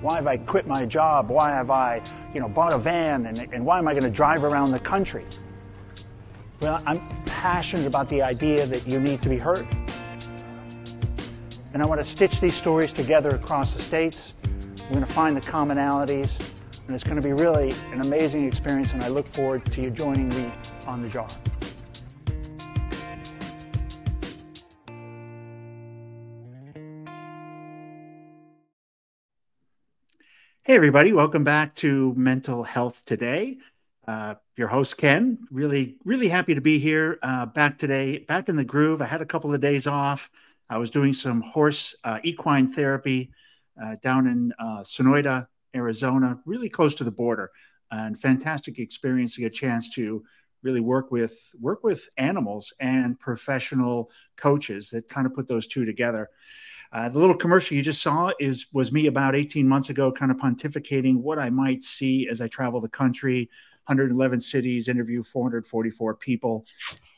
Why have I quit my job? Why have I, you know, bought a van? And, and why am I going to drive around the country? Well, I'm passionate about the idea that you need to be heard. And I want to stitch these stories together across the states. We're going to find the commonalities, and it's going to be really an amazing experience, and I look forward to you joining me on the jar. Hey, everybody, welcome back to Mental Health Today. Uh, your host, Ken. Really, really happy to be here uh, back today, back in the groove. I had a couple of days off. I was doing some horse uh, equine therapy uh, down in uh, Sonoyta, Arizona, really close to the border, and fantastic experience to get a chance to really work with work with animals and professional coaches that kind of put those two together. Uh, the little commercial you just saw is was me about 18 months ago, kind of pontificating what I might see as I travel the country. 111 cities, interview 444 people,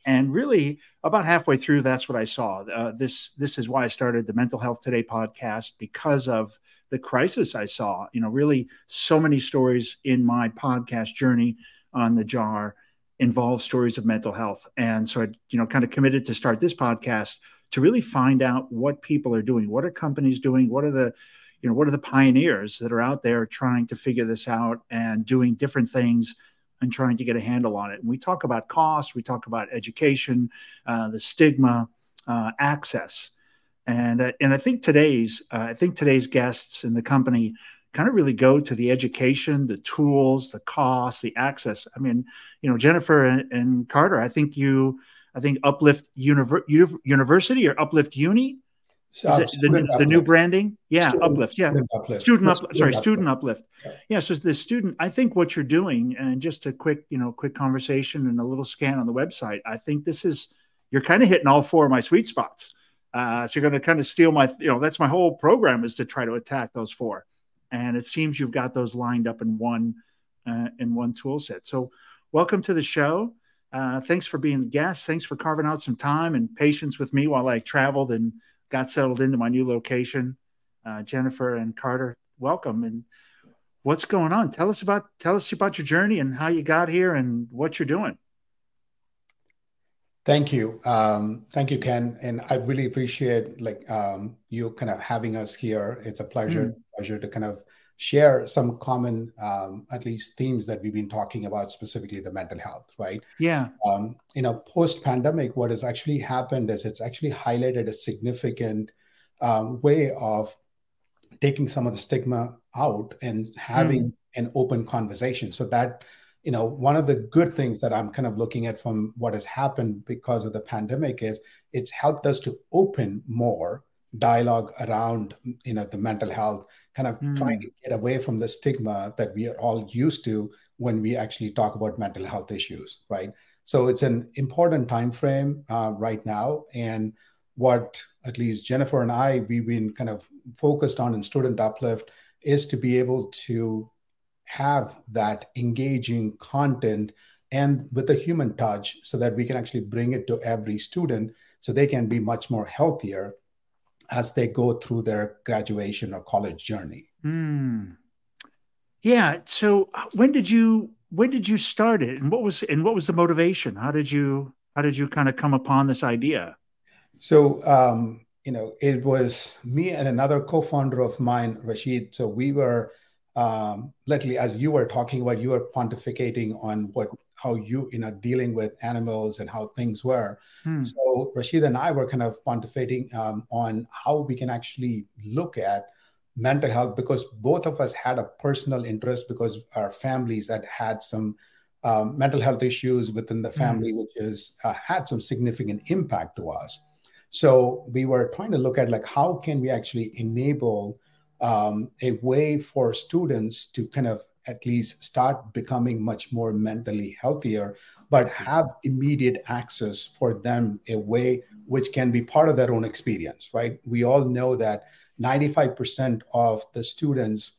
and really about halfway through, that's what I saw. Uh, this this is why I started the Mental Health Today podcast because of the crisis I saw. You know, really so many stories in my podcast journey on the jar involve stories of mental health, and so I, you know, kind of committed to start this podcast to really find out what people are doing, what are companies doing, what are the you know what are the pioneers that are out there trying to figure this out and doing different things and trying to get a handle on it. And we talk about cost, we talk about education, uh, the stigma, uh, access, and uh, and I think today's uh, I think today's guests in the company kind of really go to the education, the tools, the cost, the access. I mean, you know, Jennifer and, and Kader, I think you I think Uplift Univer- University or Uplift Uni. So, Is it the, the, new branding? Yeah, student, Uplift. Yeah, student Uplift. Student Uplift. Sorry, uplift. Student Uplift. Yeah. yeah. So the student, I think what you're doing, and just a quick, you know, quick conversation and a little scan on the website. I think this is you're kind of hitting all four of my sweet spots. Uh, so you're going to kind of steal my, you know, that's my whole program is to try to attack those four, and it seems you've got those lined up in one, uh, in one tool set. So welcome to the show. Uh, thanks for being a guest. Thanks for carving out some time and patience with me while I traveled and got settled into my new location. Uh, Jennifer and Kader, welcome. And what's going on? Tell us about tell us about your journey and how you got here and what you're doing. Thank you, um, thank you, Ken, and I really appreciate like um, you kind of having us here. It's a pleasure, mm. pleasure to kind of share some common, um, at least themes that we've been talking about, specifically the mental health, right? Yeah. Um, you know, post pandemic, what has actually happened is it's actually highlighted a significant um, way of taking some of the stigma out and having mm. an open conversation. So that, you know, one of the good things that I'm kind of looking at from what has happened because of the pandemic is it's helped us to open more dialogue around you know the mental health kind of mm. trying to get away from the stigma that we are all used to when we actually talk about mental health issues right? So it's an important time frame uh, right now. And what at least jennifer and i we've been kind of focused on in student uplift is to be able to have that engaging content and with a human touch so that we can actually bring it to every student so they can be much more healthier as they go through their graduation or college journey. Mm. Yeah. So uh, when did you when did you start it, and what was and what was the motivation? How did you how did you kind of come upon this idea? So um, you know, it was me and another co-founder of mine, Rashid. So we were um, literally, as you were talking about, you were pontificating on what how you you know dealing with animals and how things were. Hmm. So Rashid and I were kind of pontificating um, on how we can actually look at mental health because both of us had a personal interest because our families had had some um, mental health issues within the family, hmm. which has uh, had some significant impact to us. So we were trying to look at like how can we actually enable um, a way for students to kind of at least start becoming much more mentally healthier, but have immediate access for them a way which can be part of their own experience, right? We all know that 95% of the students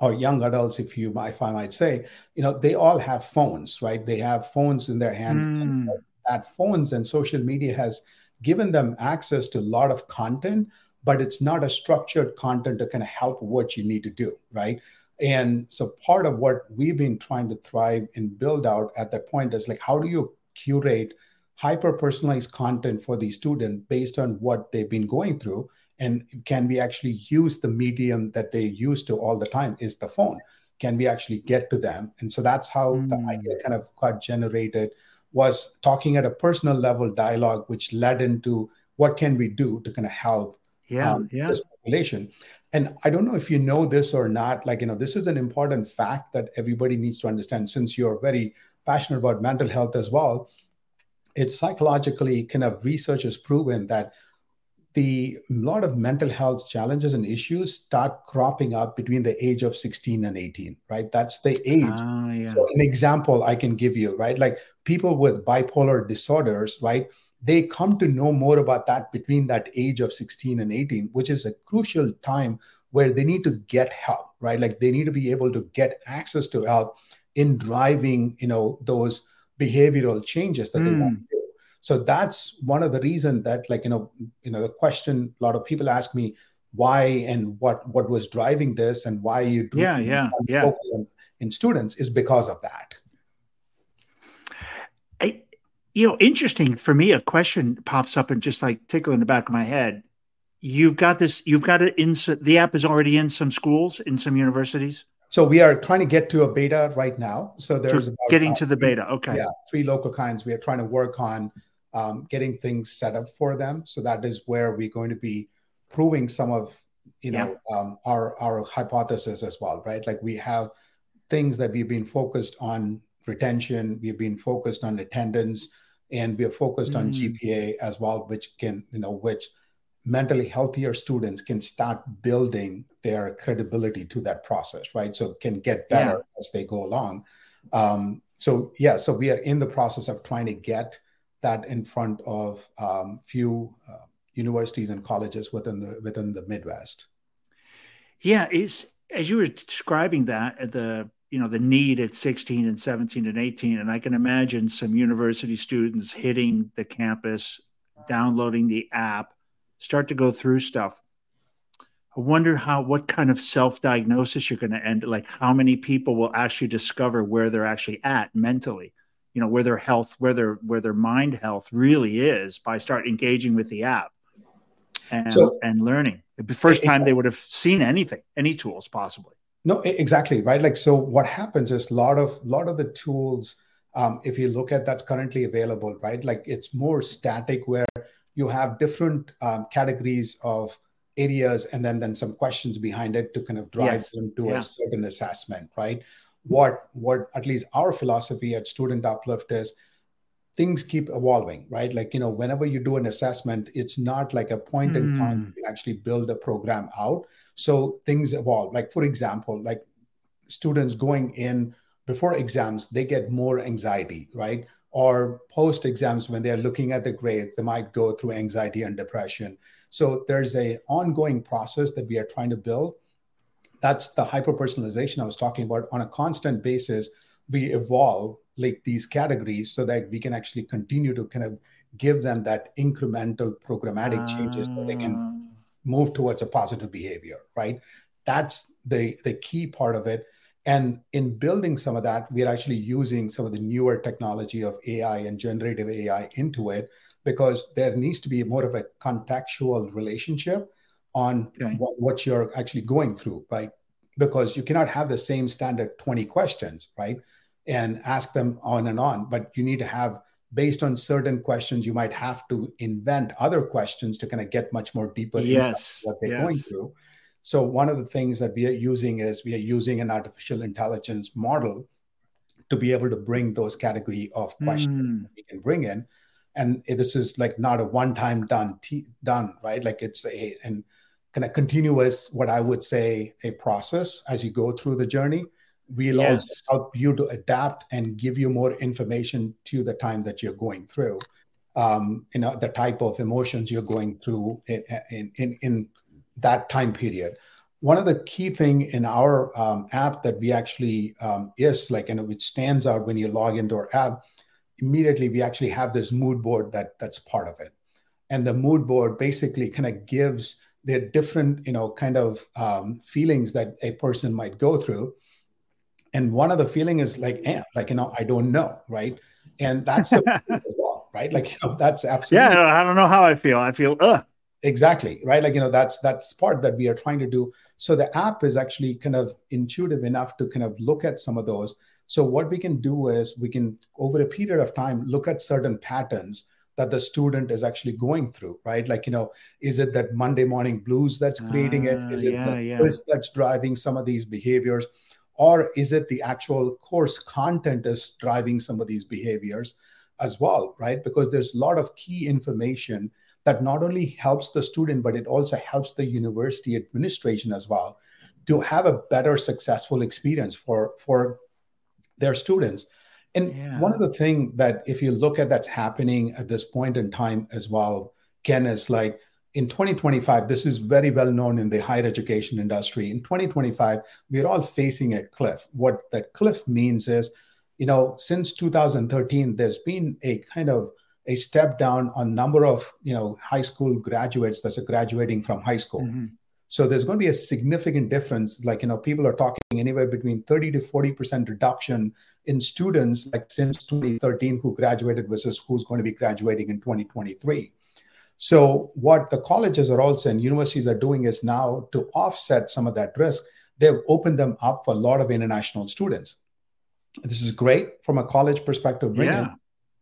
or young adults, if you if I might say, you know, they all have phones, right? They have phones in their hand. Mm. That phones and social media has given them access to a lot of content but it's not a structured content to kind of help what you need to do, right? And so part of what we've been trying to thrive and build out at that point is like, how do you curate hyper personalized content for the student based on what they've been going through? And can we actually use the medium that they use to all the time is the phone? Can we actually get to them? And so that's how mm. the idea kind of got generated was talking at a personal level dialogue, which led into what can we do to kind of help yeah, um, yeah. this population. And I don't know if you know this or not. Like, you know, this is an important fact that everybody needs to understand since you're very passionate about mental health as well. It's psychologically kind of research has proven that the lot of mental health challenges and issues start cropping up between the age of 16 and 18 right that's the age uh, yeah. so an example i can give you right like people with bipolar disorders right they come to know more about that between that age of 16 and 18 which is a crucial time where they need to get help right like they need to be able to get access to help in driving you know those behavioral changes that mm. they want hmm. to do so that's one of the reasons that like you know you know the question a lot of people ask me why and what what was driving this and why you do yeah yeah yeah in students is because of that you know, interesting for me, a question pops up and just like tickle in the back of my head. You've got this, you've got it in the app is already in some schools, in some universities. So we are trying to get to a beta right now. So there's so about, getting uh, to the beta. Okay. Yeah. Three local kinds. We are trying to work on um, getting things set up for them. So that is where we're going to be proving some of, you know, yeah. um, our, our hypothesis as well, right? Like we have things that we've been focused on retention. We've been focused on attendance and we are focused mm. on GPA as well, which can, you know, which mentally healthier students can start building their credibility to that process, right? So can get better yeah. as they go along. Um, so yeah, so we are in the process of trying to get that in front of um, few uh, universities and colleges within the within the Midwest. Yeah, is as you were describing that the you know the need at 16 and 17 and 18 and i can imagine some university students hitting the campus downloading the app start to go through stuff. I wonder how what kind of self-diagnosis you're going to end like how many people will actually discover where they're actually at mentally you know where their health where their where their mind health really is by start engaging with the app and so, and learning. The first time they would have seen anything any tools possibly no, exactly right. Like so, what happens is a lot of lot of the tools, um, if you look at that's currently available, right? Like it's more static where you have different um, categories of areas and then then some questions behind it to kind of drive yes. them to yeah. a certain assessment, right? What what at least our philosophy at Student Uplift is things keep evolving, right? Like, you know, whenever you do an assessment, it's not like a point mm. in time hmm. you can actually build a program out. So things evolve. Like, for example, like students going in before exams, they get more anxiety, right? Or post exams, when they're looking at the grades, they might go through anxiety and depression. So there's a ongoing process that we are trying to build. That's the hyper personalization I was talking about on a constant basis. We evolve like these categories so that we can actually continue to kind of give them that incremental programmatic changes so they can ah. Move towards a positive behavior right that's the the key part of it and in building some of that we're actually using some of the newer technology of ai and generative ai into it because there needs to be more of a contextual relationship on okay. what, what you're actually going through right because you cannot have the same standard 20 questions right and ask them on and on. But you need to have, based on certain questions, you might have to invent other questions to kind of get much more deeper yes. what they're yes. going through. So one of the things that we are using is we are using an artificial intelligence model to be able to bring those category of questions mm. we can bring in. And this is like not a one-time done t- done, right? Like it's a and kind of continuous, what I would say, a process as you go through the journey we'll yes. also help you to adapt and give you more information to the time that you're going through. Um, you know the type of emotions you're going through in, in, in, in that time period. One of the key thing in our um, app that we actually um, is like and it stands out when you log into our app immediately we actually have this mood board that that's part of it. And the mood board basically kind of gives the different you know kind of um, feelings that a person might go through and one of the feeling is like eh, like you know i don't know right? And that's right? Like you know that's absolutely yeah i don't know how i feel. I feel uh exactly right? Like you know that's that's part that we are trying to do. So the app is actually kind of intuitive enough to kind of look at some of those. So what we can do is we can over a period of time look at certain patterns that the student is actually going through right? Like you know is it that monday morning blues that's creating uh, it is it yeah, the yeah. that's driving some of these behaviors or is it the actual course content is driving some of these behaviors as well right because there's a lot of key information that not only helps the student, but it also helps the university administration as well to have a better successful experience for, for their students. And yeah. one of the things that if you look at that's happening at this point in time as well, Ken, is like in 2025, this is very well known in the higher education industry. In 2025, we're all facing a cliff. What that cliff means is, you know, since 2013, there's been a kind of a step down on number of you know high school graduates that's graduating from high school. Mm-hmm. So there's going to be a significant difference. Like you know, people are talking anywhere between 30 to 40 percent reduction in students like since 2013 who graduated versus who's going to be graduating in 2023. So what the colleges are also and universities are doing is now to offset some of that risk, they've opened them up for a lot of international students. This is great from a college perspective. yeah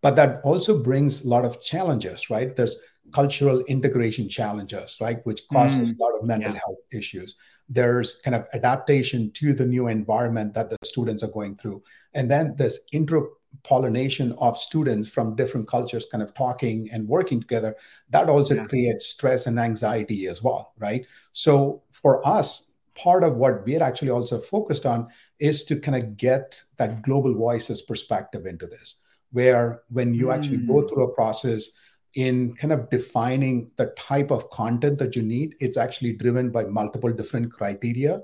but that also brings a lot of challenges right there's cultural integration challenges right which causes mm, a lot of mental yeah. health issues there's kind of adaptation to the new environment that the students are going through and then there's interpollination of students from different cultures kind of talking and working together that also yeah. creates stress and anxiety as well right so for us part of what we're actually also focused on is to kind of get that global voices perspective into this where when you actually go hmm. through a process in kind of defining the type of content that you need, it's actually driven by multiple different criteria.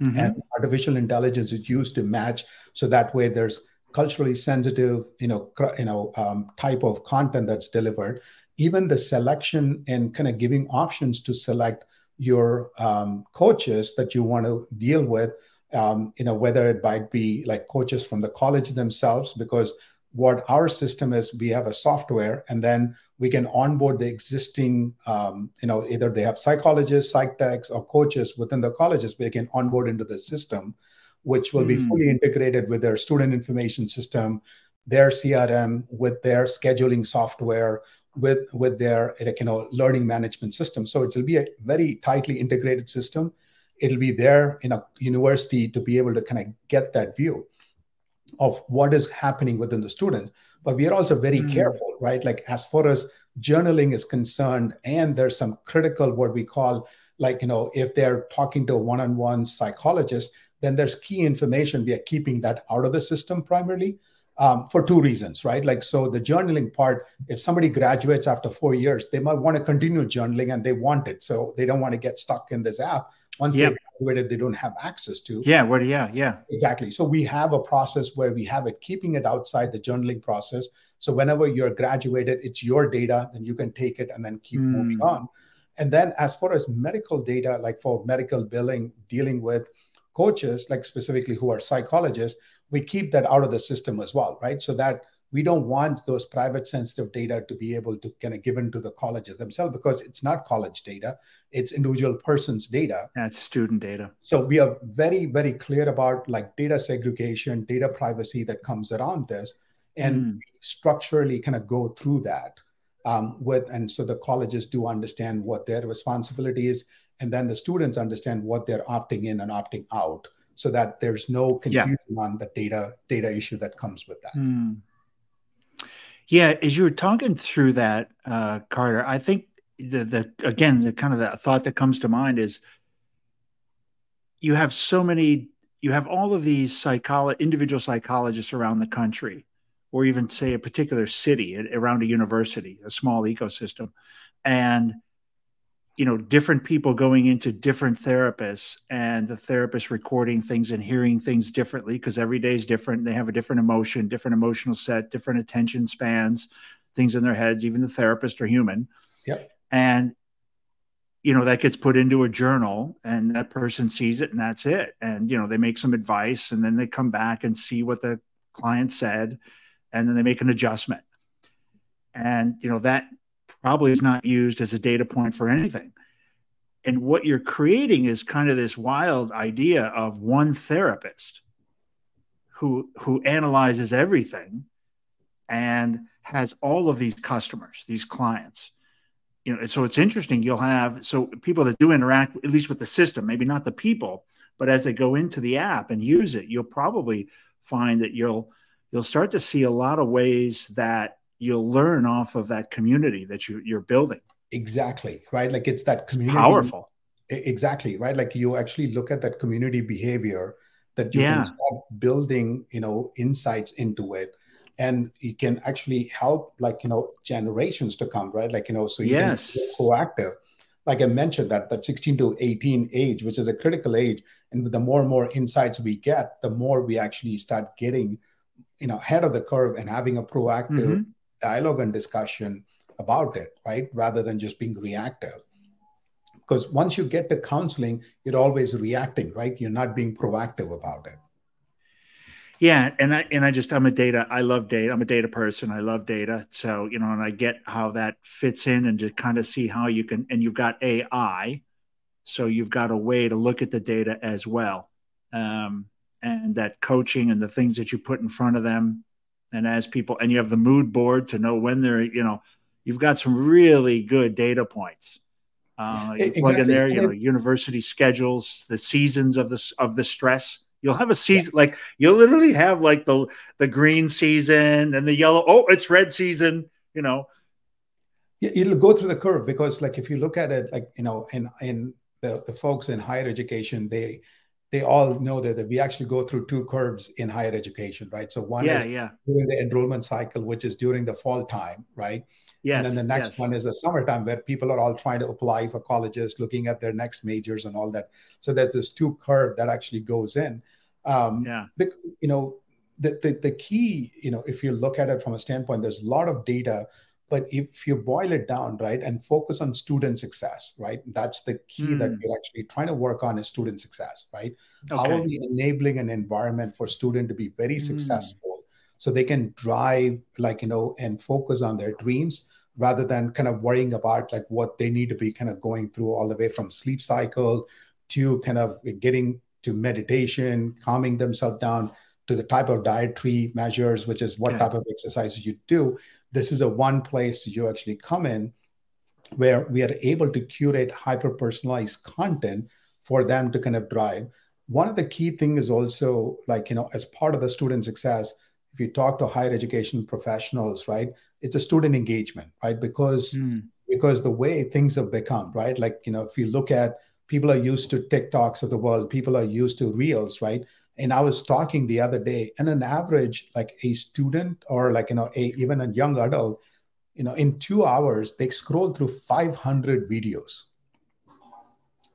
Mm-hmm. And artificial intelligence is used to match so that way there's culturally sensitive, you know, you know, um, type of content that's delivered. Even the selection and kind of giving options to select your um, coaches that you want to deal with um, you know whether it might be like coaches from the college themselves because what our system is we have a software and then we can onboard the existing um, you know either they have psychologists psych techs or coaches within the colleges they can onboard into the system which will mm. be hmm. fully integrated with their student information system their crm with their scheduling software with with their you know learning management system so it will be a very tightly integrated system it'll be there in a university to be able to kind of get that view of what is happening within the students but we are also very mm. careful right like as far as journaling is concerned and there's some critical what we call like you know if they're talking to a one-on-one psychologist then there's key information we are keeping that out of the system primarily um, for two reasons right like so the journaling part if somebody graduates after four years they might want to continue journaling and they want it so they don't want to get stuck in this app once yep. they graduated, they don't have access to. Yeah, what? Yeah, yeah, exactly. So we have a process where we have it, keeping it outside the journaling process. So whenever you're graduated, it's your data, then you can take it and then keep mm. moving on. And then as far as medical data, like for medical billing, dealing with coaches, like specifically who are psychologists, we keep that out of the system as well, right? So that we don't want those private sensitive data to be able to kind of given to the colleges themselves because it's not college data it's individual person's data that's student data so we are very very clear about like data segregation data privacy that comes around this and mm. structurally kind of go through that um, with and so the colleges do understand what their responsibility is and then the students understand what they're opting in and opting out so that there's no confusion yeah. on the data data issue that comes with that mm. Yeah, as you were talking through that, uh, Kader, I think the the again the kind of the thought that comes to mind is you have so many you have all of these psycholo- individual psychologists around the country or even say a particular city around a university a small ecosystem and you know different people going into different therapists and the therapist recording things and hearing things differently because every day is different. They have a different emotion different emotional set different attention spans things in their heads. Even the therapist are human. Yep. And you know that gets put into a journal and that person sees it and that's it. And you know they make some advice and then they come back and see what the client said and then they make an adjustment. And you know that probably is not used as a data point for anything. And what you're creating is kind of this wild idea of one therapist who who analyzes everything and has all of these customers these clients. You know so it's interesting. You'll have so people that do interact at least with the system maybe not the people but as they go into the app and use it you'll probably find that you'll you'll start to see a lot of ways that you'll learn off of that community that you, you're building exactly right like it's that community powerful exactly right like you actually look at that community behavior that you yeah. can start building you know insights into it and it can actually help like you know generations to come right like you know so you yes. can be proactive like i mentioned that that 16 to 18 age which is a critical age and the more and more insights we get the more we actually start getting you know ahead of the curve and having a proactive mm-hmm. Dialogue and discussion about it right rather than just being reactive. Because once you get to counseling you're always reacting right? You're not being proactive about it. Yeah and i and i just i'm a data i love data i'm a data person i love data. So you know and i get how that fits in and to kind of see how you can and you've got ai so you've got a way to look at the data as well. Um, and that coaching and the things that you put in front of them and as people and you have the mood board to know when they're you know you've got some really good data points uh, you exactly. plug in there, you know, university schedules, the seasons of the of the stress. You'll have a season yeah. like you'll literally have like the the green season and the yellow. Oh, it's red season. You know, it'll go through the curve because, like, if you look at it, like you know, in in the, the folks in higher education, they they all know that, that we actually go through two curves in higher education, right? So one yeah, is yeah. during the enrollment cycle, which is during the fall time, right? Yes, and then the next yes. one is the summertime where people are all trying to apply for colleges, looking at their next majors and all that. So there's this two curve that actually goes in. Um, yeah. But, you know, the, the, the key, you know, if you look at it from a standpoint, there's a lot of data, but if you boil it down, right, and focus on student success, right, that's the key mm. that we're actually trying to work on is student success, right? Okay. How are we enabling an environment for student to be very mm. successful so they can drive like you know and focus on their dreams rather than kind of worrying about like what they need to be kind of going through all the way from sleep cycle to kind of getting to meditation calming themselves down to the type of dietary measures which is what type of exercises you do this is a one place you actually come in where we are able to curate hyper personalized content for them to kind of drive one of the key things is also like you know as part of the student success if you talk to higher education professionals, right, it's a student engagement, right? Because mm. because the way things have become, right? Like, you know, if you look at people are used to TikToks of the world, people are used to reels, right? And I was talking the other day, and an average, like a student or like, you know, a even a young adult, you know, in two hours, they scroll through 500 videos.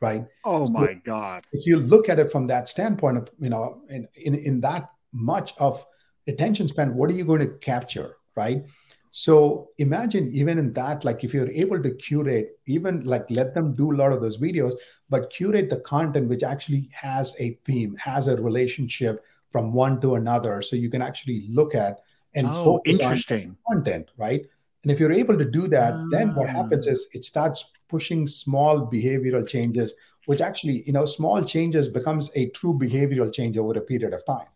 Right. Oh my so God. If you look at it from that standpoint of, you know, in, in, in that much of attention span what are you going to capture right so imagine even in that like if you're able to curate even like let them do a lot of those videos but curate the content which actually has a theme has a relationship from one to another so you can actually look at and oh, focus interesting. on content right and if you're able to do that then what happens ah. is it starts pushing small behavioral changes which actually you know small changes becomes a true behavioral change over a period of time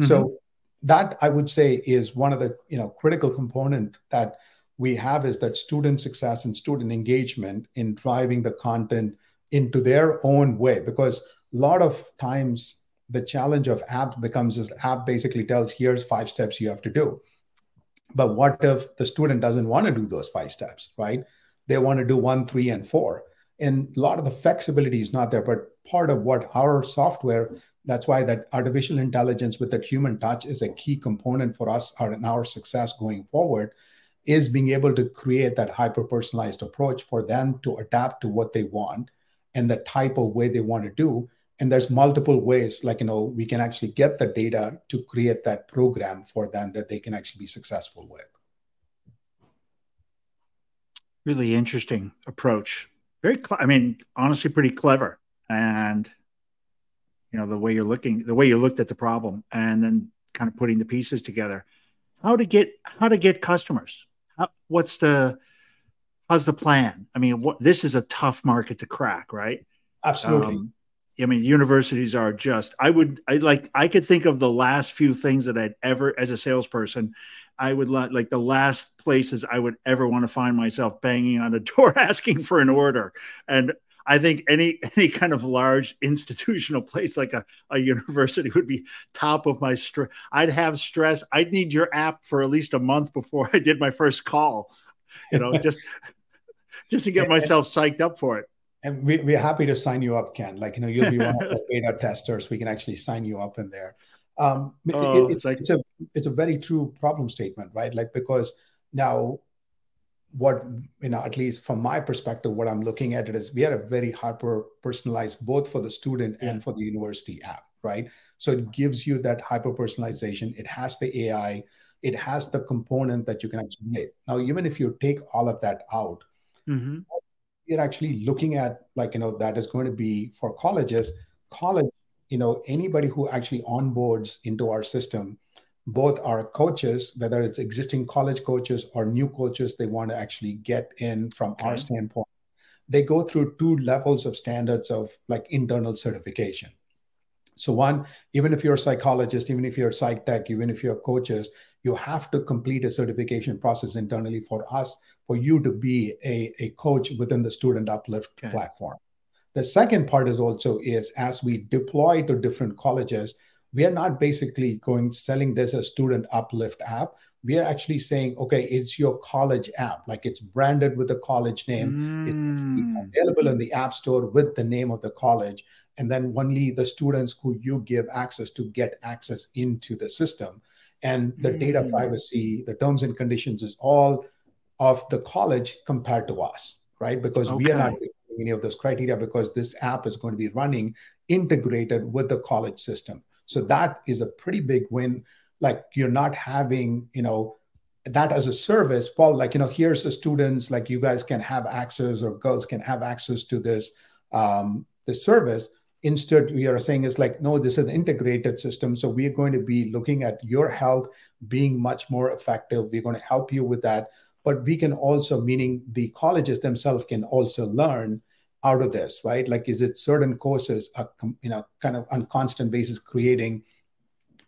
mm-hmm. so that I would say is one of the you know critical component that we have is that student success and student engagement in driving the content into their own way. Because a lot of times the challenge of app becomes this app basically tells here's five steps you have to do. But what if the student doesn't want to do those five steps right? They want to do one three and four and a lot of the flexibility is not there but part of what our software that's why that artificial intelligence with that human touch is a key component for us and our success going forward is being able to create that hyper personalized approach for them to adapt to what they want and the type of way they want to do. And there's multiple ways like you know we can actually get the data to create that program for them that they can actually be successful with. Really interesting approach very. I mean, honestly, pretty clever, and you know the way you're looking, the way you looked at the problem, and then kind of putting the pieces together. How to get how to get customers? How, what's the how's the plan? I mean, what this is a tough market to crack, right? Absolutely. Um, I mean, universities are just, I would, I like, I could think of the last few things that I'd ever, as a salesperson, I would like the last places I would ever want to find myself banging on a door asking for an order. And I think any any kind of large institutional place like a, a university would be top of my stress. I'd have stress. I'd need your app for at least a month before I did my first call, you know, just just to get myself psyched up for it. And we, we're happy to sign you up, Ken. Like, you know, you'll be one of the beta testers. We can actually sign you up in there. Um, oh, it, it's, like, it's a it's a very true problem statement, right? Like because now, what you know, at least from my perspective, what I'm looking at it is we are a very hyper personalized both for the student yeah. and for the university app, right? So it gives you that hyper personalization. It has the AI. It has the component that you can actually make. Now, even if you take all of that out, mm-hmm we're actually looking at like you know that is going to be for colleges college you know anybody who actually onboards into our system both our coaches whether it's existing college coaches or new coaches they want to actually get in from okay. our standpoint they go through two levels of standards of like internal certification so one even if you're a psychologist even if you're a psych tech even if you're coaches you have to complete a certification process internally for us for you to be a, a coach within the student uplift okay. platform the second part is also is as we deploy to different colleges we are not basically going selling this as student uplift app we are actually saying okay it's your college app like it's branded with the college name mm. it's available in the app store with the name of the college and then only the students who you give access to get access into the system and the mm. data privacy the terms and conditions is all of the college compared to us right because okay. we are not any of those criteria because this app is going to be running integrated with the college system. So that is a pretty big win. Like you're not having you know that as a service paul like you know here's the students like you guys can have access or girls can have access to this um this service. Instead we are saying is like no this is an integrated system. So we're going to be looking at your health being much more effective. We're going to help you with that but we can also meaning the colleges themselves can also learn out of this right like is it certain courses uh, are you know kind of on constant basis creating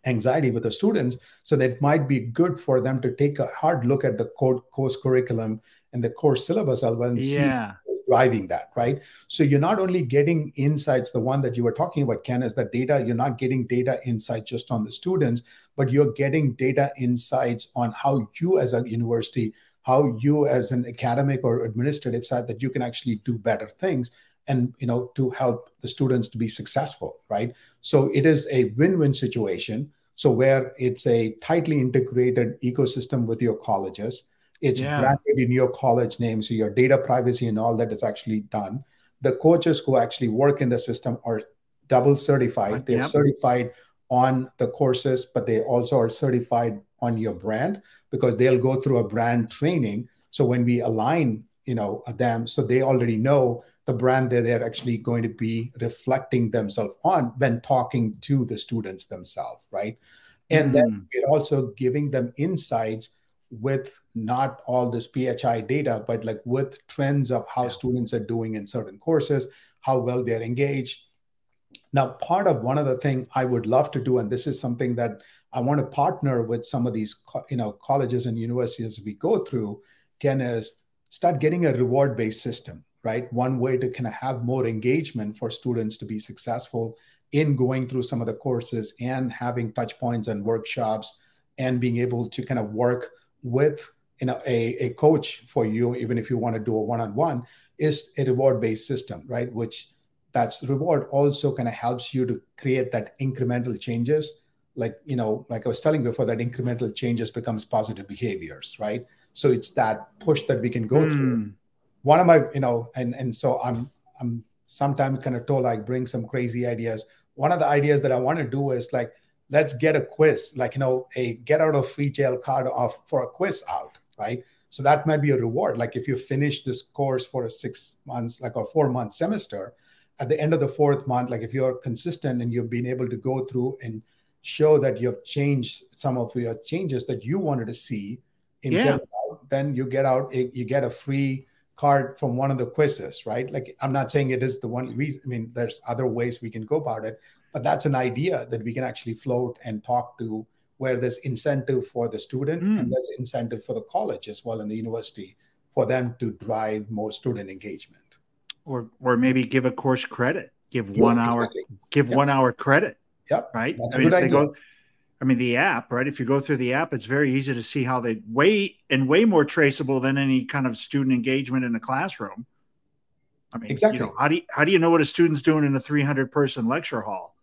anxiety with the students so that might be good for them to take a hard look at the course curriculum and the course syllabus and yeah. see driving that, right? So you're not only getting insights, the one that you were talking about, Ken, is that data. You're not getting data insight just on the students, but you're getting data insights on how you as a university, how you as an academic or administrative side, that you can actually do better things and you know to help the students to be successful right so it is a win-win situation so where it's a tightly integrated ecosystem with your colleges it's yeah. branded in your college name, so your data privacy and all that is actually done. The coaches who actually work in the system are double certified. They're yep. certified on the courses, but they also are certified on your brand because they'll go through a brand training. So when we align, you know, them, so they already know the brand that they're actually going to be reflecting themselves on when talking to the students themselves, right? And mm. then we're also giving them insights with not all this PHI data, but like with trends of how students are doing in certain courses, how well they're engaged. Now, part of one of the thing I would love to do, and this is something that I want to partner with some of these, you know, colleges and universities we go through, Ken, is start getting a reward-based system, right? One way to kind of have more engagement for students to be successful in going through some of the courses and having touch points and workshops and being able to kind of work with you know a, a coach for you even if you want to do a one-on-one is a reward-based system right which that's reward also kind of helps you to create that incremental changes like you know like i was telling before that incremental changes becomes positive behaviors right so it's that push that we can go mm. through hmm. one of my you know and and so i'm i'm sometimes kind of told like bring some crazy ideas one of the ideas that i want to do is like let's get a quiz, like you know, a get out of free jail card off for a quiz out, right? so that might be a reward like if you finish this course for a six months like a four month semester at the end of the fourth month like if you're consistent and you've been able to go through and show that you've changed some of your changes that you wanted to see in yeah. out, then you get out you get a free card from one of the quizzes right like i'm not saying it is the one reason i mean there's other ways we can go about it but that's an idea that we can actually float and talk to where there's incentive for the student mm. and there's incentive for the college as well and the university for them to drive more student engagement or or maybe give a course credit give yeah, one hour give yep. one hour credit yep right That's i mean if idea. they go i mean the app right if you go through the app it's very easy to see how they way and way more traceable than any kind of student engagement in a classroom i mean exactly you know, how do you, how do you know what a student's doing in a 300 person lecture hall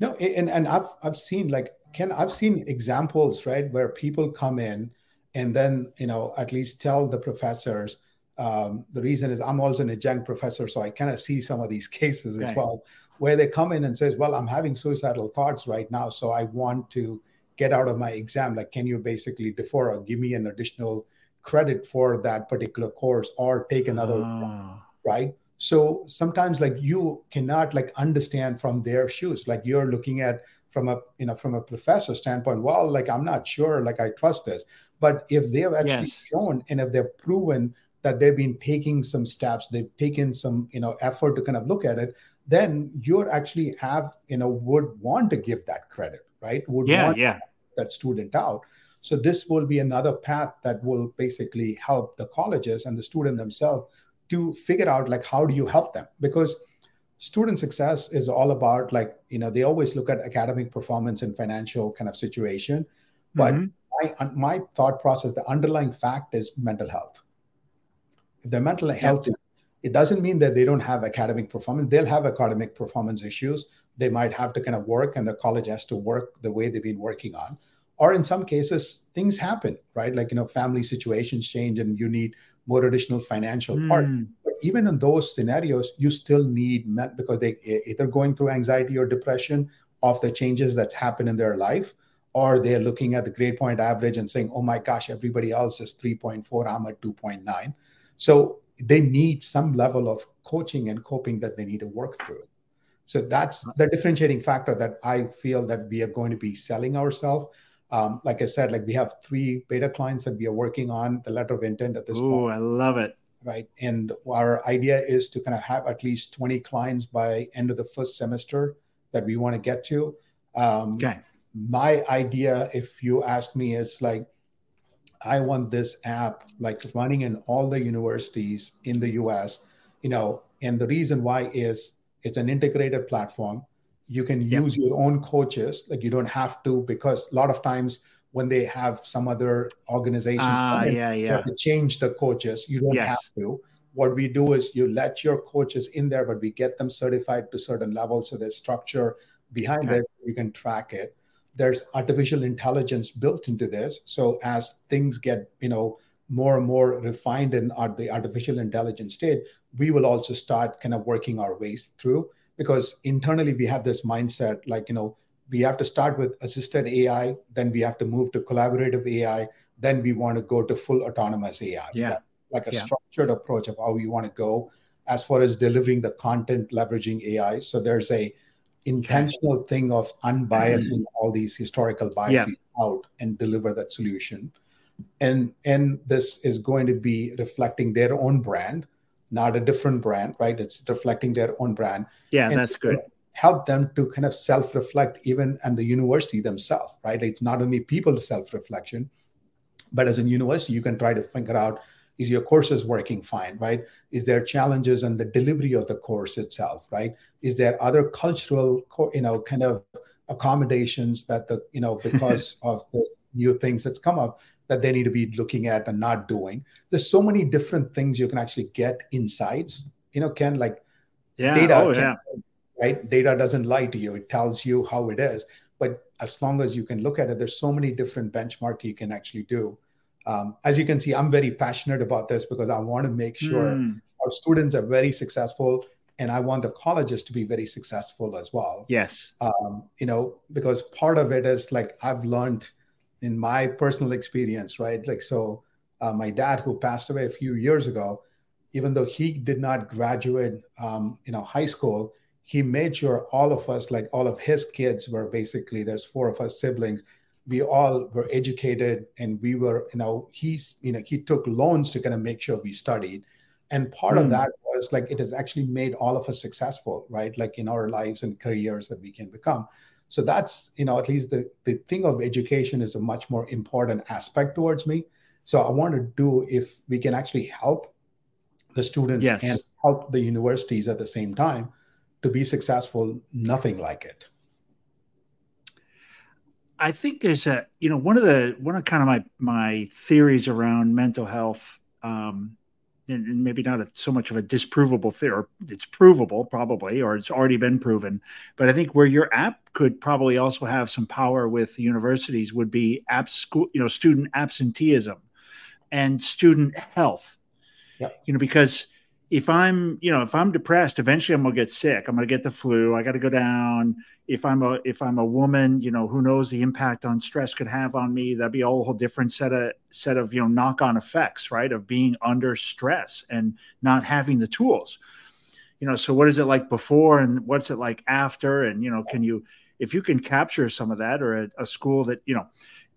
no and and i've i've seen like Ken, I've seen examples, right, where people come in and then, you know, at least tell the professors. Um, the reason is I'm also an adjunct professor, so I kind of see some of these cases as well, where they come in and says, "Well, I'm having suicidal thoughts right now, so I want to get out of my exam. Like, can you basically defer or give me an additional credit for that particular course, or take another, oh. right?" So sometimes, like, you cannot like understand from their shoes. Like, you're looking at from a you know from a professor standpoint well like i'm not sure like i trust this but if they have actually yes. shown and if they've proven that they've been taking some steps they've taken some you know effort to kind of look at it then you're actually have you know would want to give that credit right? Would yeah want yeah. that student out. So this will be another path that will basically help the colleges and the student themselves to figure out like how do you help them? Because student success is all about like you know they always look at academic performance and financial kind of situation. But mm-hmm. my, my thought process the underlying fact is mental health if they're mental healthy it doesn't mean that they don't have academic performance. They'll have academic performance issues. They might have to kind of work and the college has to work the way they've been working on. Or in some cases things happen right? Like you know family situations change and you need more additional financial mm. part even in those scenarios, you still need met because they either going through anxiety or depression of the changes that's happened in their life, or they're looking at the grade point average and saying, "Oh my gosh, everybody else is 3.4, I'm at 2.9." So they need some level of coaching and coping that they need to work through. So that's the differentiating factor that I feel that we are going to be selling ourselves. Um, like I said, like we have three beta clients that we are working on the letter of intent at this Ooh, point. I love it right? And our idea is to kind of have at least 20 clients by end of the first semester that we want to get to. Um, okay. My idea, if you ask me, is like, I want this app like running in all the universities in the US, you know, and the reason why is it's an integrated platform. You can yep. use your own coaches, like you don't have to, because a lot of times when they have some other organizations uh, yeah, yeah. to change the coaches. You don't yes. have to. What we do is you let your coaches in there, but we get them certified to certain levels. So there's structure behind okay. it. You can track it. There's artificial intelligence built into this. So as things get, you know, more and more refined in the artificial intelligence state, we will also start kind of working our ways through because internally we have this mindset like, you know, we have to start with assisted AI, then we have to move to collaborative AI, then we want to go to full autonomous AI. Yeah. Like a yeah. structured approach of how we want to go as far as delivering the content leveraging AI. So there's a intentional thing of unbiasing mm-hmm. all these historical biases yeah. out and deliver that solution. And and this is going to be reflecting their own brand, not a different brand, right? It's reflecting their own brand. Yeah, and that's good help them to kind of self-reflect even and the university themselves right it's not only people self-reflection but as a university you can try to figure out is your courses working fine right is there challenges in the delivery of the course itself right is there other cultural you know kind of accommodations that the you know because of the new things that's come up that they need to be looking at and not doing there's so many different things you can actually get insights you know ken like yeah data oh, can, yeah right? Data doesn't lie to you, it tells you how it is. But as long as you can look at it, there's so many different benchmark you can actually do. Um, as you can see, I'm very passionate about this because I want to make sure mm. our students are very successful and I want the colleges to be very successful as well. Yes. Um, you know, because part of it is like I've learned in my personal experience, right? Like, so Uh, my dad, who passed away a few years ago, even though he did not graduate, um, you know, high school, he made sure all of us, like all of his kids, were basically there's four of us siblings. We all were educated, and we were, you know, he's, you know, he took loans to kind of make sure we studied, and part mm. of hmm. that was like it has actually made all of us successful, right? Like in our lives and careers that we can become. So that's, you know, at least the the thing of education is a much more important aspect towards me. So I want to do if we can actually help the students yes. and help the universities at the same time to be successful, nothing like it. I think there's a, you know, one of the one of kind of my my theories around mental health, um, and, and maybe not a, so much of a disprovable theory. It's provable, probably, or it's already been proven. But I think where your app could probably also have some power with universities would be app school, you know, student absenteeism and student health. Yep. You know, because if I'm, you know, if I'm depressed, eventually I'm gonna get sick. I'm gonna get the flu. I got to go down. If I'm a if I'm a woman, you know, who knows the impact on stress could have on me? That'd be a whole different set of set of you know knock on effects, right? Of being under stress and not having the tools. You know, so what is it like before, and what's it like after? And you know, can you if you can capture some of that, or a, a school that you know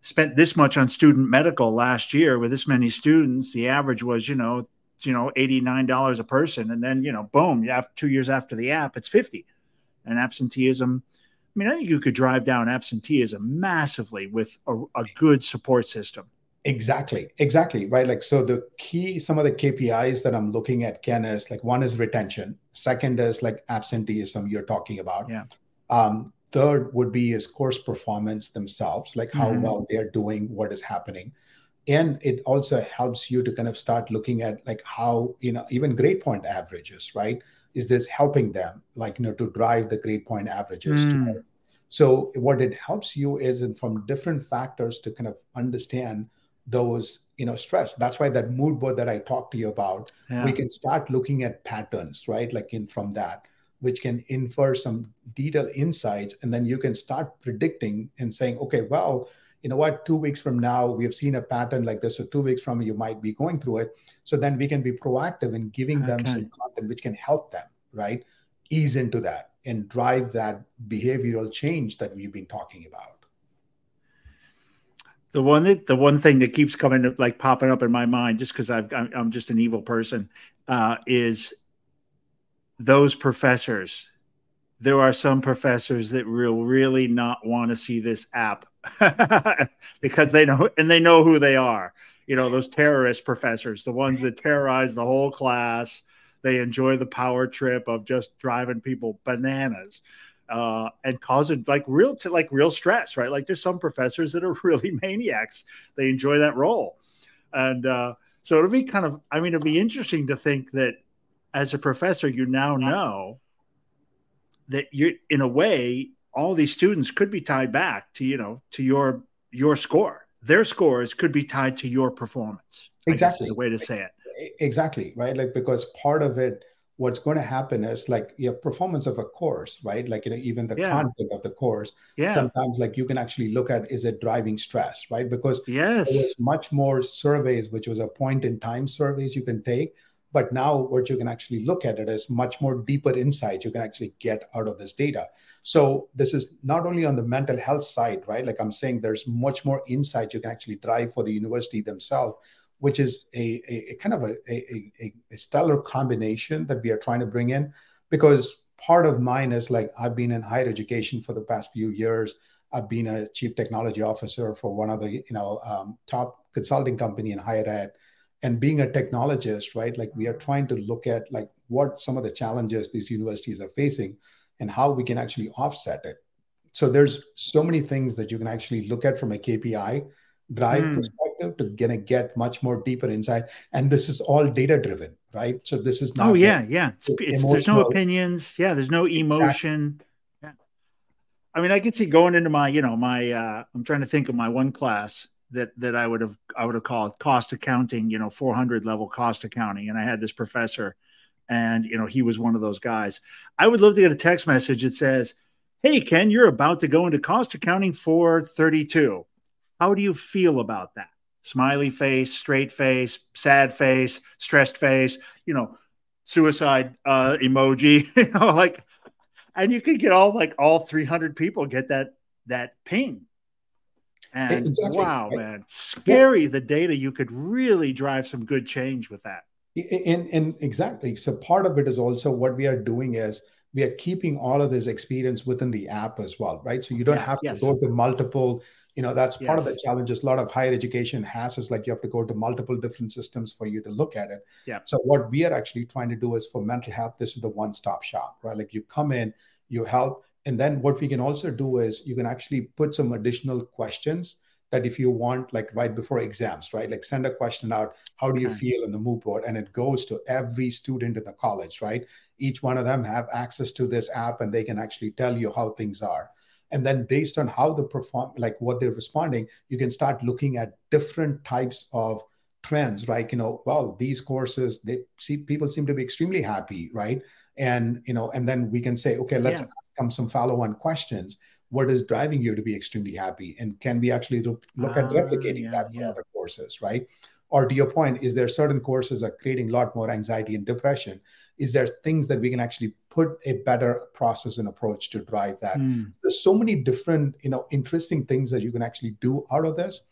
spent this much on student medical last year with this many students, the average was you know you know $89 a person and then you know boom you have two years after the app it's 50 and absenteeism i mean i think you could drive down absenteeism massively with a, a good support system. Exactly exactly right? Like so the key some of the kpis that i'm looking at ken is like one is retention second is like absenteeism you're talking about. Yeah. Um, third would be is course performance themselves like how mm-hmm. well they're doing what is happening and it also helps you to kind of start looking at like how you know even grade point averages right is this helping them like you know to drive the grade point averages mm. so what it helps you is from different factors to kind of understand those you know stress that's why that mood board that i talked to you about yeah. we can start looking at patterns right like in from that which can infer some detailed insights and then you can start predicting and saying okay well you know what, two weeks from now, we have seen a pattern like this. So two weeks from you might be going through it. So then we can be proactive in giving okay. them some content which can help them, right? Ease into that and drive that behavioral change that we've been talking about. The one that the one thing that keeps coming up, like popping up in my mind, just because I've I'm just an evil person, uh, is those professors there are some professors that will really not want to see this app because they know and they know who they are. You know, those terrorist professors, the ones that terrorize the whole class. They enjoy the power trip of just driving people bananas uh, and causing like real like real stress, right? Like there's some professors that are really maniacs. They enjoy that role, and uh, so it'll be kind of. I mean, it'll be interesting to think that as a professor, you now know that you're in a way all these students could be tied back to you know to your your score. Their scores could be tied to your performance exactly is a way to say it. Exactly right? Like because part of it what's going to happen is like your performance of a course right? Like you know even the yeah. content of the course yeah. sometimes like you can actually look at is it driving stress right? Because yes. there's much more surveys which was a point in time surveys you can take but now, what you can actually look at it is much more deeper insights you can actually get out of this data. So, this is not only on the mental health side, right? Like I'm saying, there's much more insight you can actually drive for the university themselves, which is a, a, a kind of a, a, a stellar combination that we are trying to bring in. Because part of mine is like I've been in higher education for the past few years. I've been a chief technology officer for one of the you know um, top consulting company in higher ed and being a technologist right like we are trying to look at like what some of the challenges these universities are facing and how we can actually offset it. So there's so many things that you can actually look at from a kpi drive mm. perspective to gonna get much more deeper insight. And this is all data driven right? So this is not oh yeah yeah. It's, it's, there's no opinions. Yeah there's no emotion. Exactly. yeah. I mean i can see going into my you know my uh i'm trying to think of my one class that that I would have I would have called cost accounting, you know, 400 level cost accounting, and I had this professor, and you know he was one of those guys. I would love to get a text message that says, "Hey Ken, you're about to go into cost accounting for 32. How do you feel about that?" smiley face, straight face, sad face, stressed face, you know, suicide uh, emoji, you know, like, and you could get all like all 300 people get that that ping. And exactly. wow, man, scary the data. You could really drive some good change with that. And, and exactly. So part of it is also what we are doing is we are keeping all of this experience within the app as well, right? So you don't yeah, have to yes. go to multiple, you know, that's part yes. of the challenges a lot of higher education has is like you have to go to multiple different systems for you to look at it. Yeah. So what we are actually trying to do is for mental health, this is the one-stop shop, right? Like you come in, you help, and then what we can also do is you can actually put some additional questions that if you want, like right before exams, right? Like send a question out, how do you okay. feel in the mood board? And it goes to every student in the college, right? Each one of them have access to this app and they can actually tell you how things are. And then based on how the perform, like what they're responding, you can start looking at different types of trends, right? You know, well, these courses, they see people seem to be extremely happy, right? And you know, and then we can say, okay, let's yeah. ask them some follow-on questions what is driving you to be extremely happy? And can we actually look, at ah, replicating yeah, that for yeah. other courses right? Or to your point is there certain courses are creating a lot more anxiety and depression? Is there things that we can actually put a better process and approach to drive that? Mm. there's so many different you know interesting things that you can actually do out of this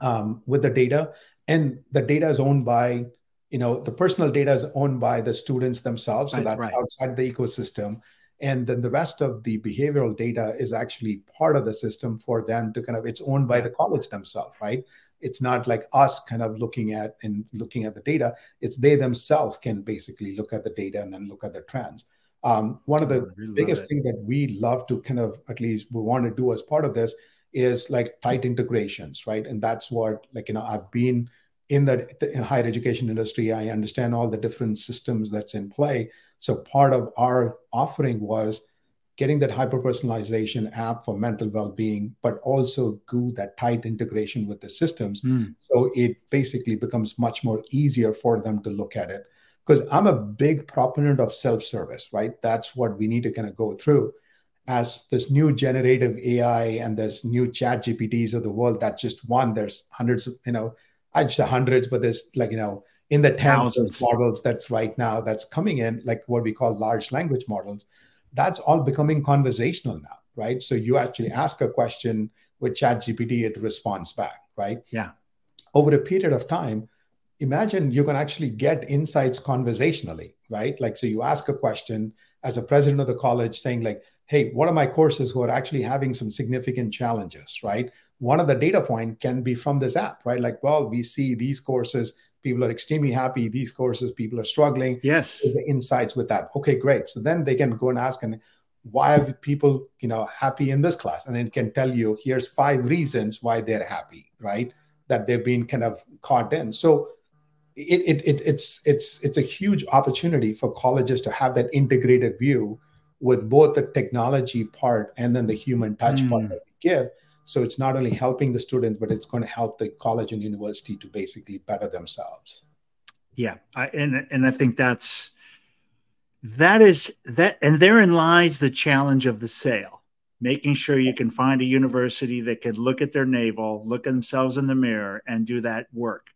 um, with the data. And the data is owned by you know the personal data is owned by the students themselves. So right, that's right. outside the ecosystem and then the rest of the behavioral data is actually part of the system for them to kind of it's owned by the college themselves right? It's not like us kind of looking at and looking at the data. It's they themselves can basically look at the data and then look at the trends. Um, one of the really biggest things that we love to kind of at least we want to do as part of this is like tight integrations right? And that's what like you know i've been in the in higher education industry i understand all the different systems that's in play so part of our offering was getting that hyper personalization app for mental well-being, but also do that tight integration with the systems. Mm. So it basically becomes much more easier for them to look at it. Because I'm a big proponent of self-service, right? That's what we need to kind of go through. As this new generative AI and this new chat GPTs of the world, that's just one. There's hundreds of, you know, I just hundreds, but there's like, you know, in the tens of models that's right now that's coming in, like what we call large language models, that's all becoming conversational now, right? So you actually ask a question with ChatGPT, it responds back, right? Yeah. Over a period of time, imagine you can actually get insights conversationally, right? Like, so you ask a question as a president of the college saying, like, hey, what are my courses who are actually having some significant challenges, right? One of the data point can be from this app, right? Like, well, we see these courses people are extremely happy these courses people are struggling. Yes. The insights with that. Okay great. So then they can go and ask and why are people you know happy in this class? And it can tell you here's five reasons why they're happy right? That they've been kind of caught in. So it, it, it it's it's it's a huge opportunity for colleges to have that integrated view with both the technology part and then the human touch mm. part that we give so it's not only helping the students, but it's going to help the college and university to basically better themselves. Yeah, I, and and I think that's that is that, and therein lies the challenge of the sale. Making sure you can find a university that can look at their navel, look at themselves in the mirror, and do that work.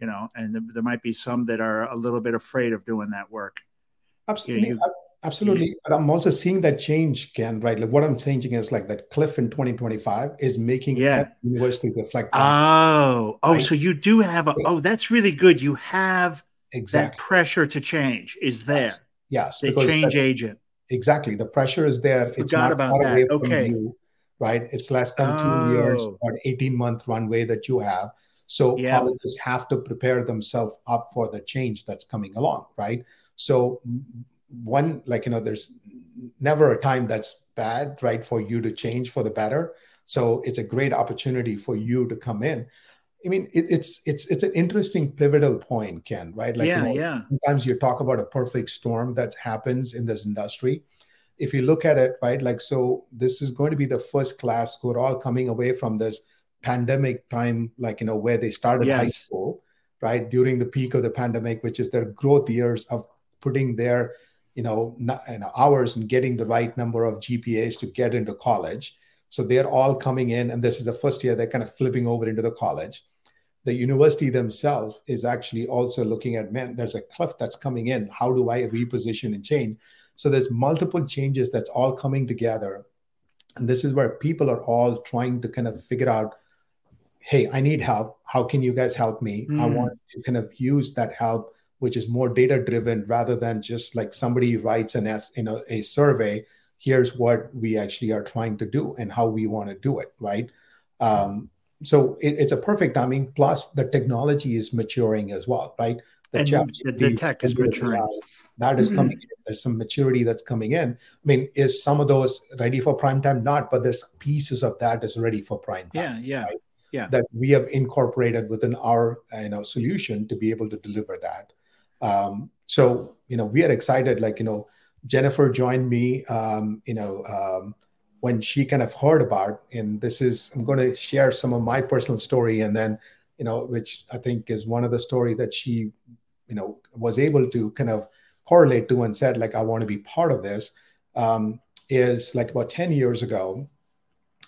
You know, and there might be some that are a little bit afraid of doing that work. Absolutely. You, Absolutely. Mm-hmm. But I'm also seeing that change, Ken, right? Like what I'm changing is like that cliff in 2025 is making yeah. university reflect. Oh, oh, right? so you do have a, oh, that's really good. You have exactly. that pressure to change is there. Yes. yes the change agent. Exactly. The pressure is there. It's not about that. Away okay. You, right. It's less than oh. two years oh. or 18 month runway that you have. So yeah. colleges have to prepare themselves up for the change that's coming along, right? So one like you know there's never a time that's bad right for you to change for the better so it's a great opportunity for you to come in i mean it, it's it's it's an interesting pivotal point ken right like yeah, you know, yeah. sometimes you talk about a perfect storm that happens in this industry if you look at it right like so this is going to be the first class who are all coming away from this pandemic time like you know where they started yes. high school right during the peak of the pandemic which is their growth years of putting their you know, not, you know, hours and getting the right number of GPAs to get into college. So they're all coming in, and this is the first year they're kind of flipping over into the college. the university themselves is actually also looking at man there's a cliff that's coming in how do i reposition and change so there's multiple changes that's all coming together and this is where people are all trying to kind of figure out hey i need help how can you guys help me mm. i hmm. want to kind of use that help which is more data driven rather than just like somebody writes an s in know a survey here's what we actually are trying to do and how we want to do it right um, so it, it's a perfect timing. Plus, the technology is maturing as well, right? The, the, the tech is maturing. AI, that is coming in. There's some maturity that's coming in. I mean, is some of those ready for prime time? Not, but there's pieces of that is ready for prime time. Yeah, yeah, right? yeah. That we have incorporated within our you know solution to be able to deliver that. Um, so you know, we are excited. Like you know, Jennifer joined me. Um, you know. Um, when she kind of heard about and this is i'm going to share some of my personal story and then you know which i think is one of the story that she you know was able to kind of correlate to and said like i want to be part of this um, is like about 10 years ago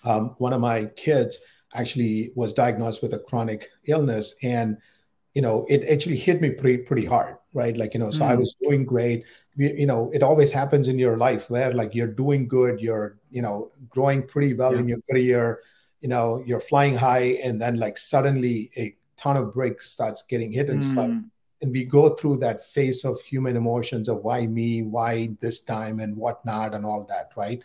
um, one of my kids actually was diagnosed with a chronic illness and you know it actually hit me pretty pretty hard right like you know so mm. i was doing great you know it always happens in your life where like you're doing good you're you know growing pretty well yeah. in your career you know you're flying high and then like suddenly a ton of bricks starts getting hit and mm. stuff and we go through that phase of human emotions of why me why this time and whatnot and all that right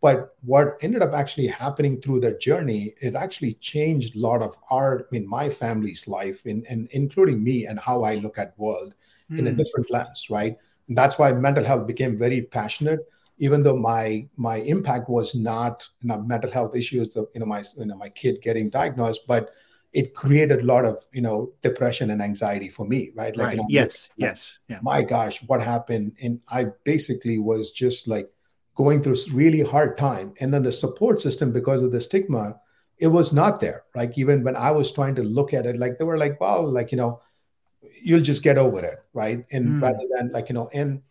but what ended up actually happening through that journey it actually changed a lot of our i mean my family's life and, and including me and how i look at world mm. in a hmm. different lens right and that's why mental health became very passionate even though my my impact was not you know, mental health issues of you know my you know my kid getting diagnosed but it created a lot of you know depression and anxiety for me right like right. You know, yes like, yes yeah. my gosh what happened and i basically was just like going through really hard time and then the support system because of the stigma it was not there like even when i was trying to look at it like they were like well like you know you'll just get over it right? And mm. rather than like you know and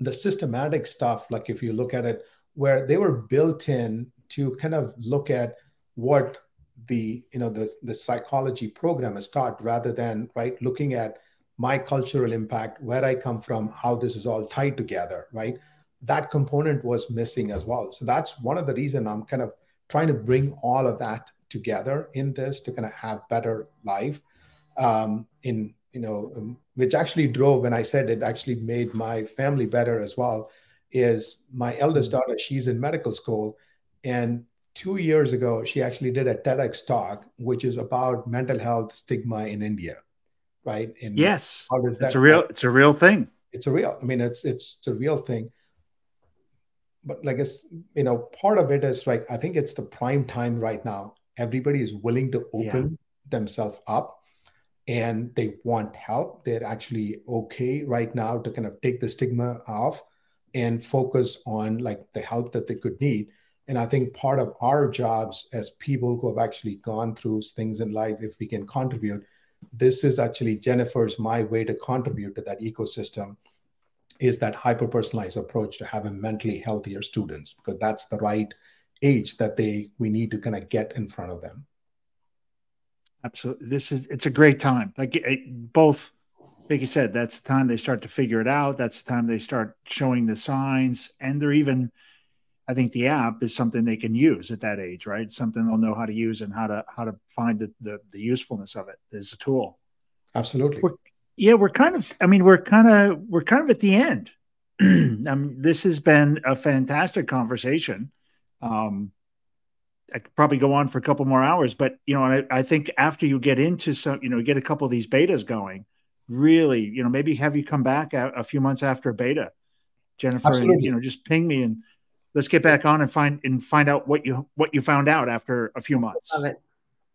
the systematic stuff like if you look at it where they were built in to kind of look at what the you know the the psychology program is taught rather than right looking at my cultural impact where i come from how this is all tied together right? That component was missing as well. So that's one of the reason i'm kind of trying to bring all of that together in this to kind of have better life um, in you know, um, which actually drove when I said it actually made my family better as well. Is my eldest daughter? She's in medical school, and two years ago she actually did a TEDx talk, which is about mental health stigma in India, right? And yes, how does that? It's a real. It's a real thing. It's a real. I mean, it's it's it's a real thing. But like it's you know, part of it is like I think it's the prime time right now. Everybody is willing to open yeah. themselves up and they want help. They're actually okay right now to kind of take the stigma off and focus on like the help that they could need. And I think part of our jobs as people who have actually gone through things in life, if we can contribute, this is actually Jennifer's my way to contribute to that ecosystem is that hyper personalized approach to having mentally healthier students because that's the right age that they we need to kind of get in front of them Absolutely. This is it's a great time. Like it, both, like you said, that's the time they start to figure it out. That's the time they start showing the signs, and they're even. I think the app is something they can use at that age, right? something they'll know how to use and how to how to find the the, the usefulness of it as a tool. Absolutely. We're, yeah, we're kind of. I mean, we're kind of we're kind of at the end. I mean, this has been a fantastic conversation. Um, I could probably go on for a couple more hours, but you know, I, I think after you get into some, you know, get a couple of these betas going, really, you know, maybe have you come back a, a few months after a beta, Jennifer, and, you know, just ping me and let's get back on and find and find out what you what you found out after a few months. Love it.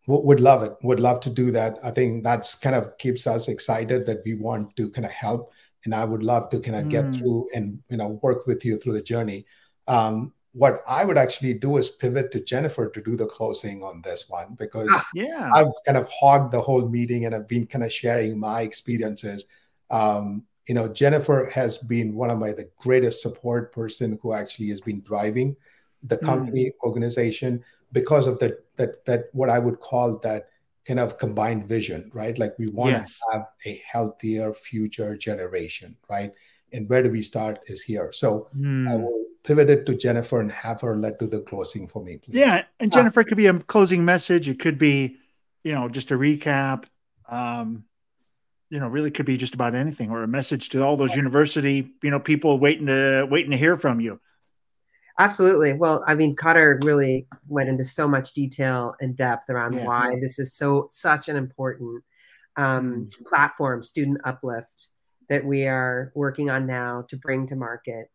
Would love it. Would love to do that. I think that's kind of keeps us excited that we want to kind of help, and I would love to kind of mm. get through and you know work with you through the journey. Um, what I would actually do is pivot to Jennifer to do the closing on this one because ah, yeah, I've kind of hogged the whole meeting and I've been kind of sharing my experiences. Um, you know, Jennifer has been one of my the greatest support person who actually has been driving the hmm. company mm. organization because of that that that what I would call that kind of combined vision, right? Like we want yes. to have a healthier future generation, right? And where do we start is here. So mm. I will pivot it to Jennifer and have her let to the closing for me, please. Yeah. And Jennifer, it could be a closing message. It could be, you know, just a recap. Um, you know, really could be just about anything or a message to all those university, you know, people waiting to waiting to hear from you. Absolutely. Well, I mean, Kader really went into so much detail and depth around yeah. why this is so such an important um, mm. platform, student uplift, that we are working on now to bring to market.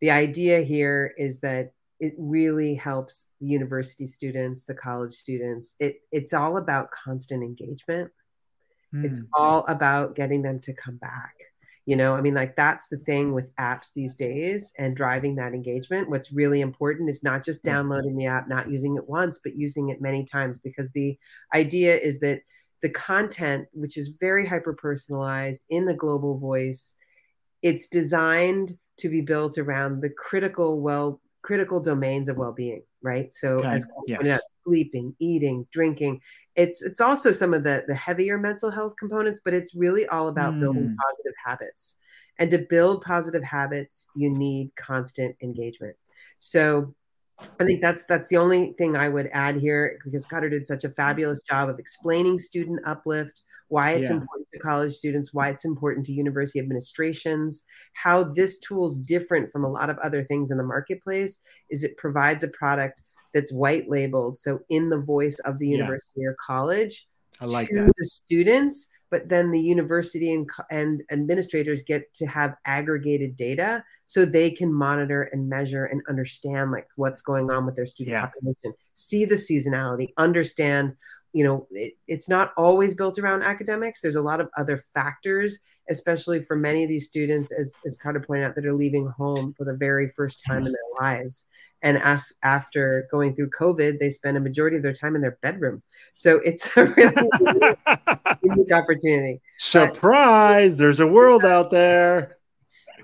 The idea here is that it really helps the university students, the college students. It, it's all about constant engagement. Mm. It's all about getting them to come back you know i mean like that's the thing with apps these days and driving that engagement what's really important is not just downloading the app not using it once but using it many times because the idea is that the content which is very hyper personalized in the global voice it's designed to be built around the critical well critical domains of well-being right so okay. as yes. out, sleeping eating drinking it's it's also some of the the heavier mental health components but it's really all about mm. building positive habits and to build positive habits you need constant engagement so I think that's that's the only thing I would add here because Kader did such a fabulous job of explaining student uplift, why it's yeah. important to college students, why it's important to university administrations, how this tool is different from a lot of other things in the marketplace is it provides a product that's white labeled, so in the voice of the university yeah. or college I like to that. the students, but then the university and, and administrators get to have aggregated data so they can monitor and measure and understand like what's going on with their student yeah. population see the seasonality understand you know it, it's not always built around academics. There's a lot of other factors especially for many of these students as, as Kader pointed out that are leaving home for the very first time in mm-hmm. their lives. And af- after going through covid they spend a majority of their time in their bedroom. So it's a really unique opportunity. Surprise! But, there's a world out there.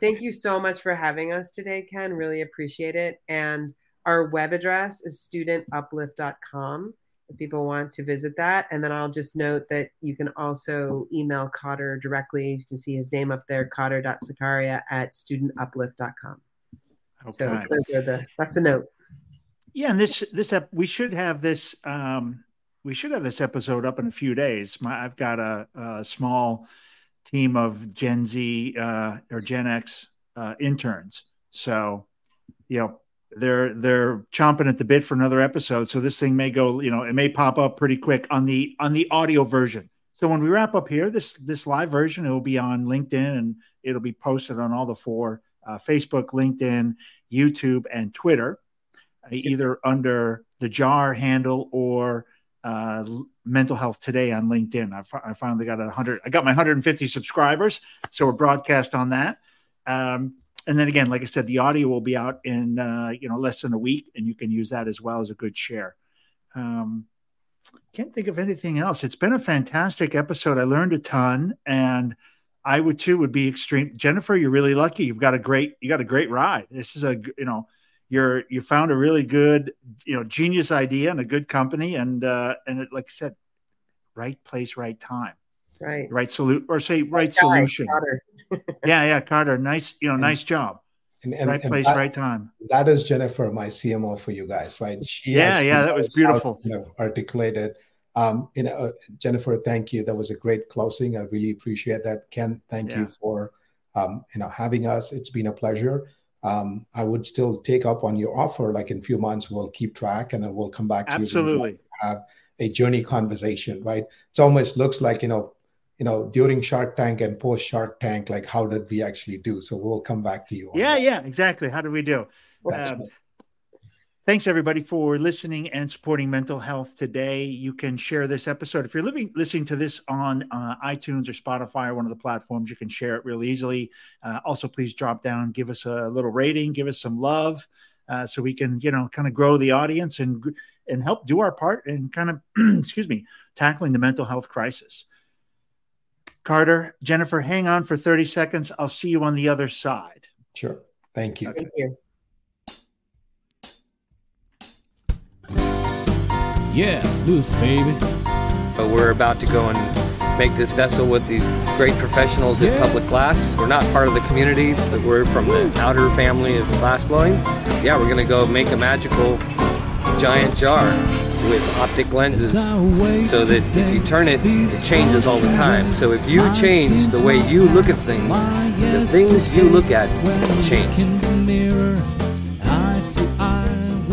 Thank you so much for having us today ken. Really appreciate it. And our web address is studentuplift.com if people want to visit that. And then I'll just note that you can also email Kader directly. You can see his name up there, kader.sakaria at studentuplift.com. Okay. So those are the, that's the note. Yeah. And this, this, ep- we should have this, um, we should have this episode up in a few days. My, I've got a, a small team of Gen Z uh, or Gen X uh, interns. So, you know, they're they're chomping at the bit for another episode. So this thing may go you know it may pop up pretty quick on the on the audio version. So when we wrap up here this this live version it will be on linkedin and it'll be posted on all the four uh, facebook linkedin youtube and twitter uh, either under the jar handle or uh, mental health today on linkedin. I, I finally got a 100 i got my 150 subscribers so we're broadcast on that. Um, and then again, like I said, the audio will be out in uh, you know less than a week, and you can use that as well as a good share. Um, can't think of anything else. It's been a fantastic episode. I learned a ton, and I would too would be extreme. Jennifer, you're really lucky. You've got a great you got a great ride. This is a you know you're you found a really good you know genius idea and a good company, and uh, and it, like I said, right place, right time right right salute or say right solution yeah yeah Kader nice you know nice job and, and, right and place that, right time that is jennifer my cmo for you guys right she yeah yeah that was beautiful you know, articulated um you know uh, jennifer thank you that was a great closing i really appreciate that ken thank yeah. you for um you know having us it's been a pleasure um, I would still take up on your offer. Like in a few months, we'll keep track and then we'll come back to Absolutely. you. Absolutely. Have a journey conversation, right? It almost looks like, you know, you know, during Shark Tank and post Shark Tank, like how did we actually do? So we'll come back to you. Yeah, that. yeah, exactly. How did we do? Um, thanks everybody for listening and supporting mental health today. You can share this episode if you're living listening to this on uh, iTunes or Spotify or one of the platforms. You can share it really easily. Uh, also, please drop down, give us a little rating, give us some love, uh, so we can you know kind of grow the audience and and help do our part in kind of excuse me tackling the mental health crisis. Kader, Jennifer, hang on for 30 seconds. I'll see you on the other side. Sure. Thank you. Thank you. Yeah, loose, baby. But we're about to go and make this vessel with these great professionals at Public Glass. We're not part of the community, but we're from the outer family of glass blowing. Yeah, we're gonna go make a magical giant jar with optic lenses so that if you turn it, it changes all the time. So if you change the way you look at things, the things you look at change.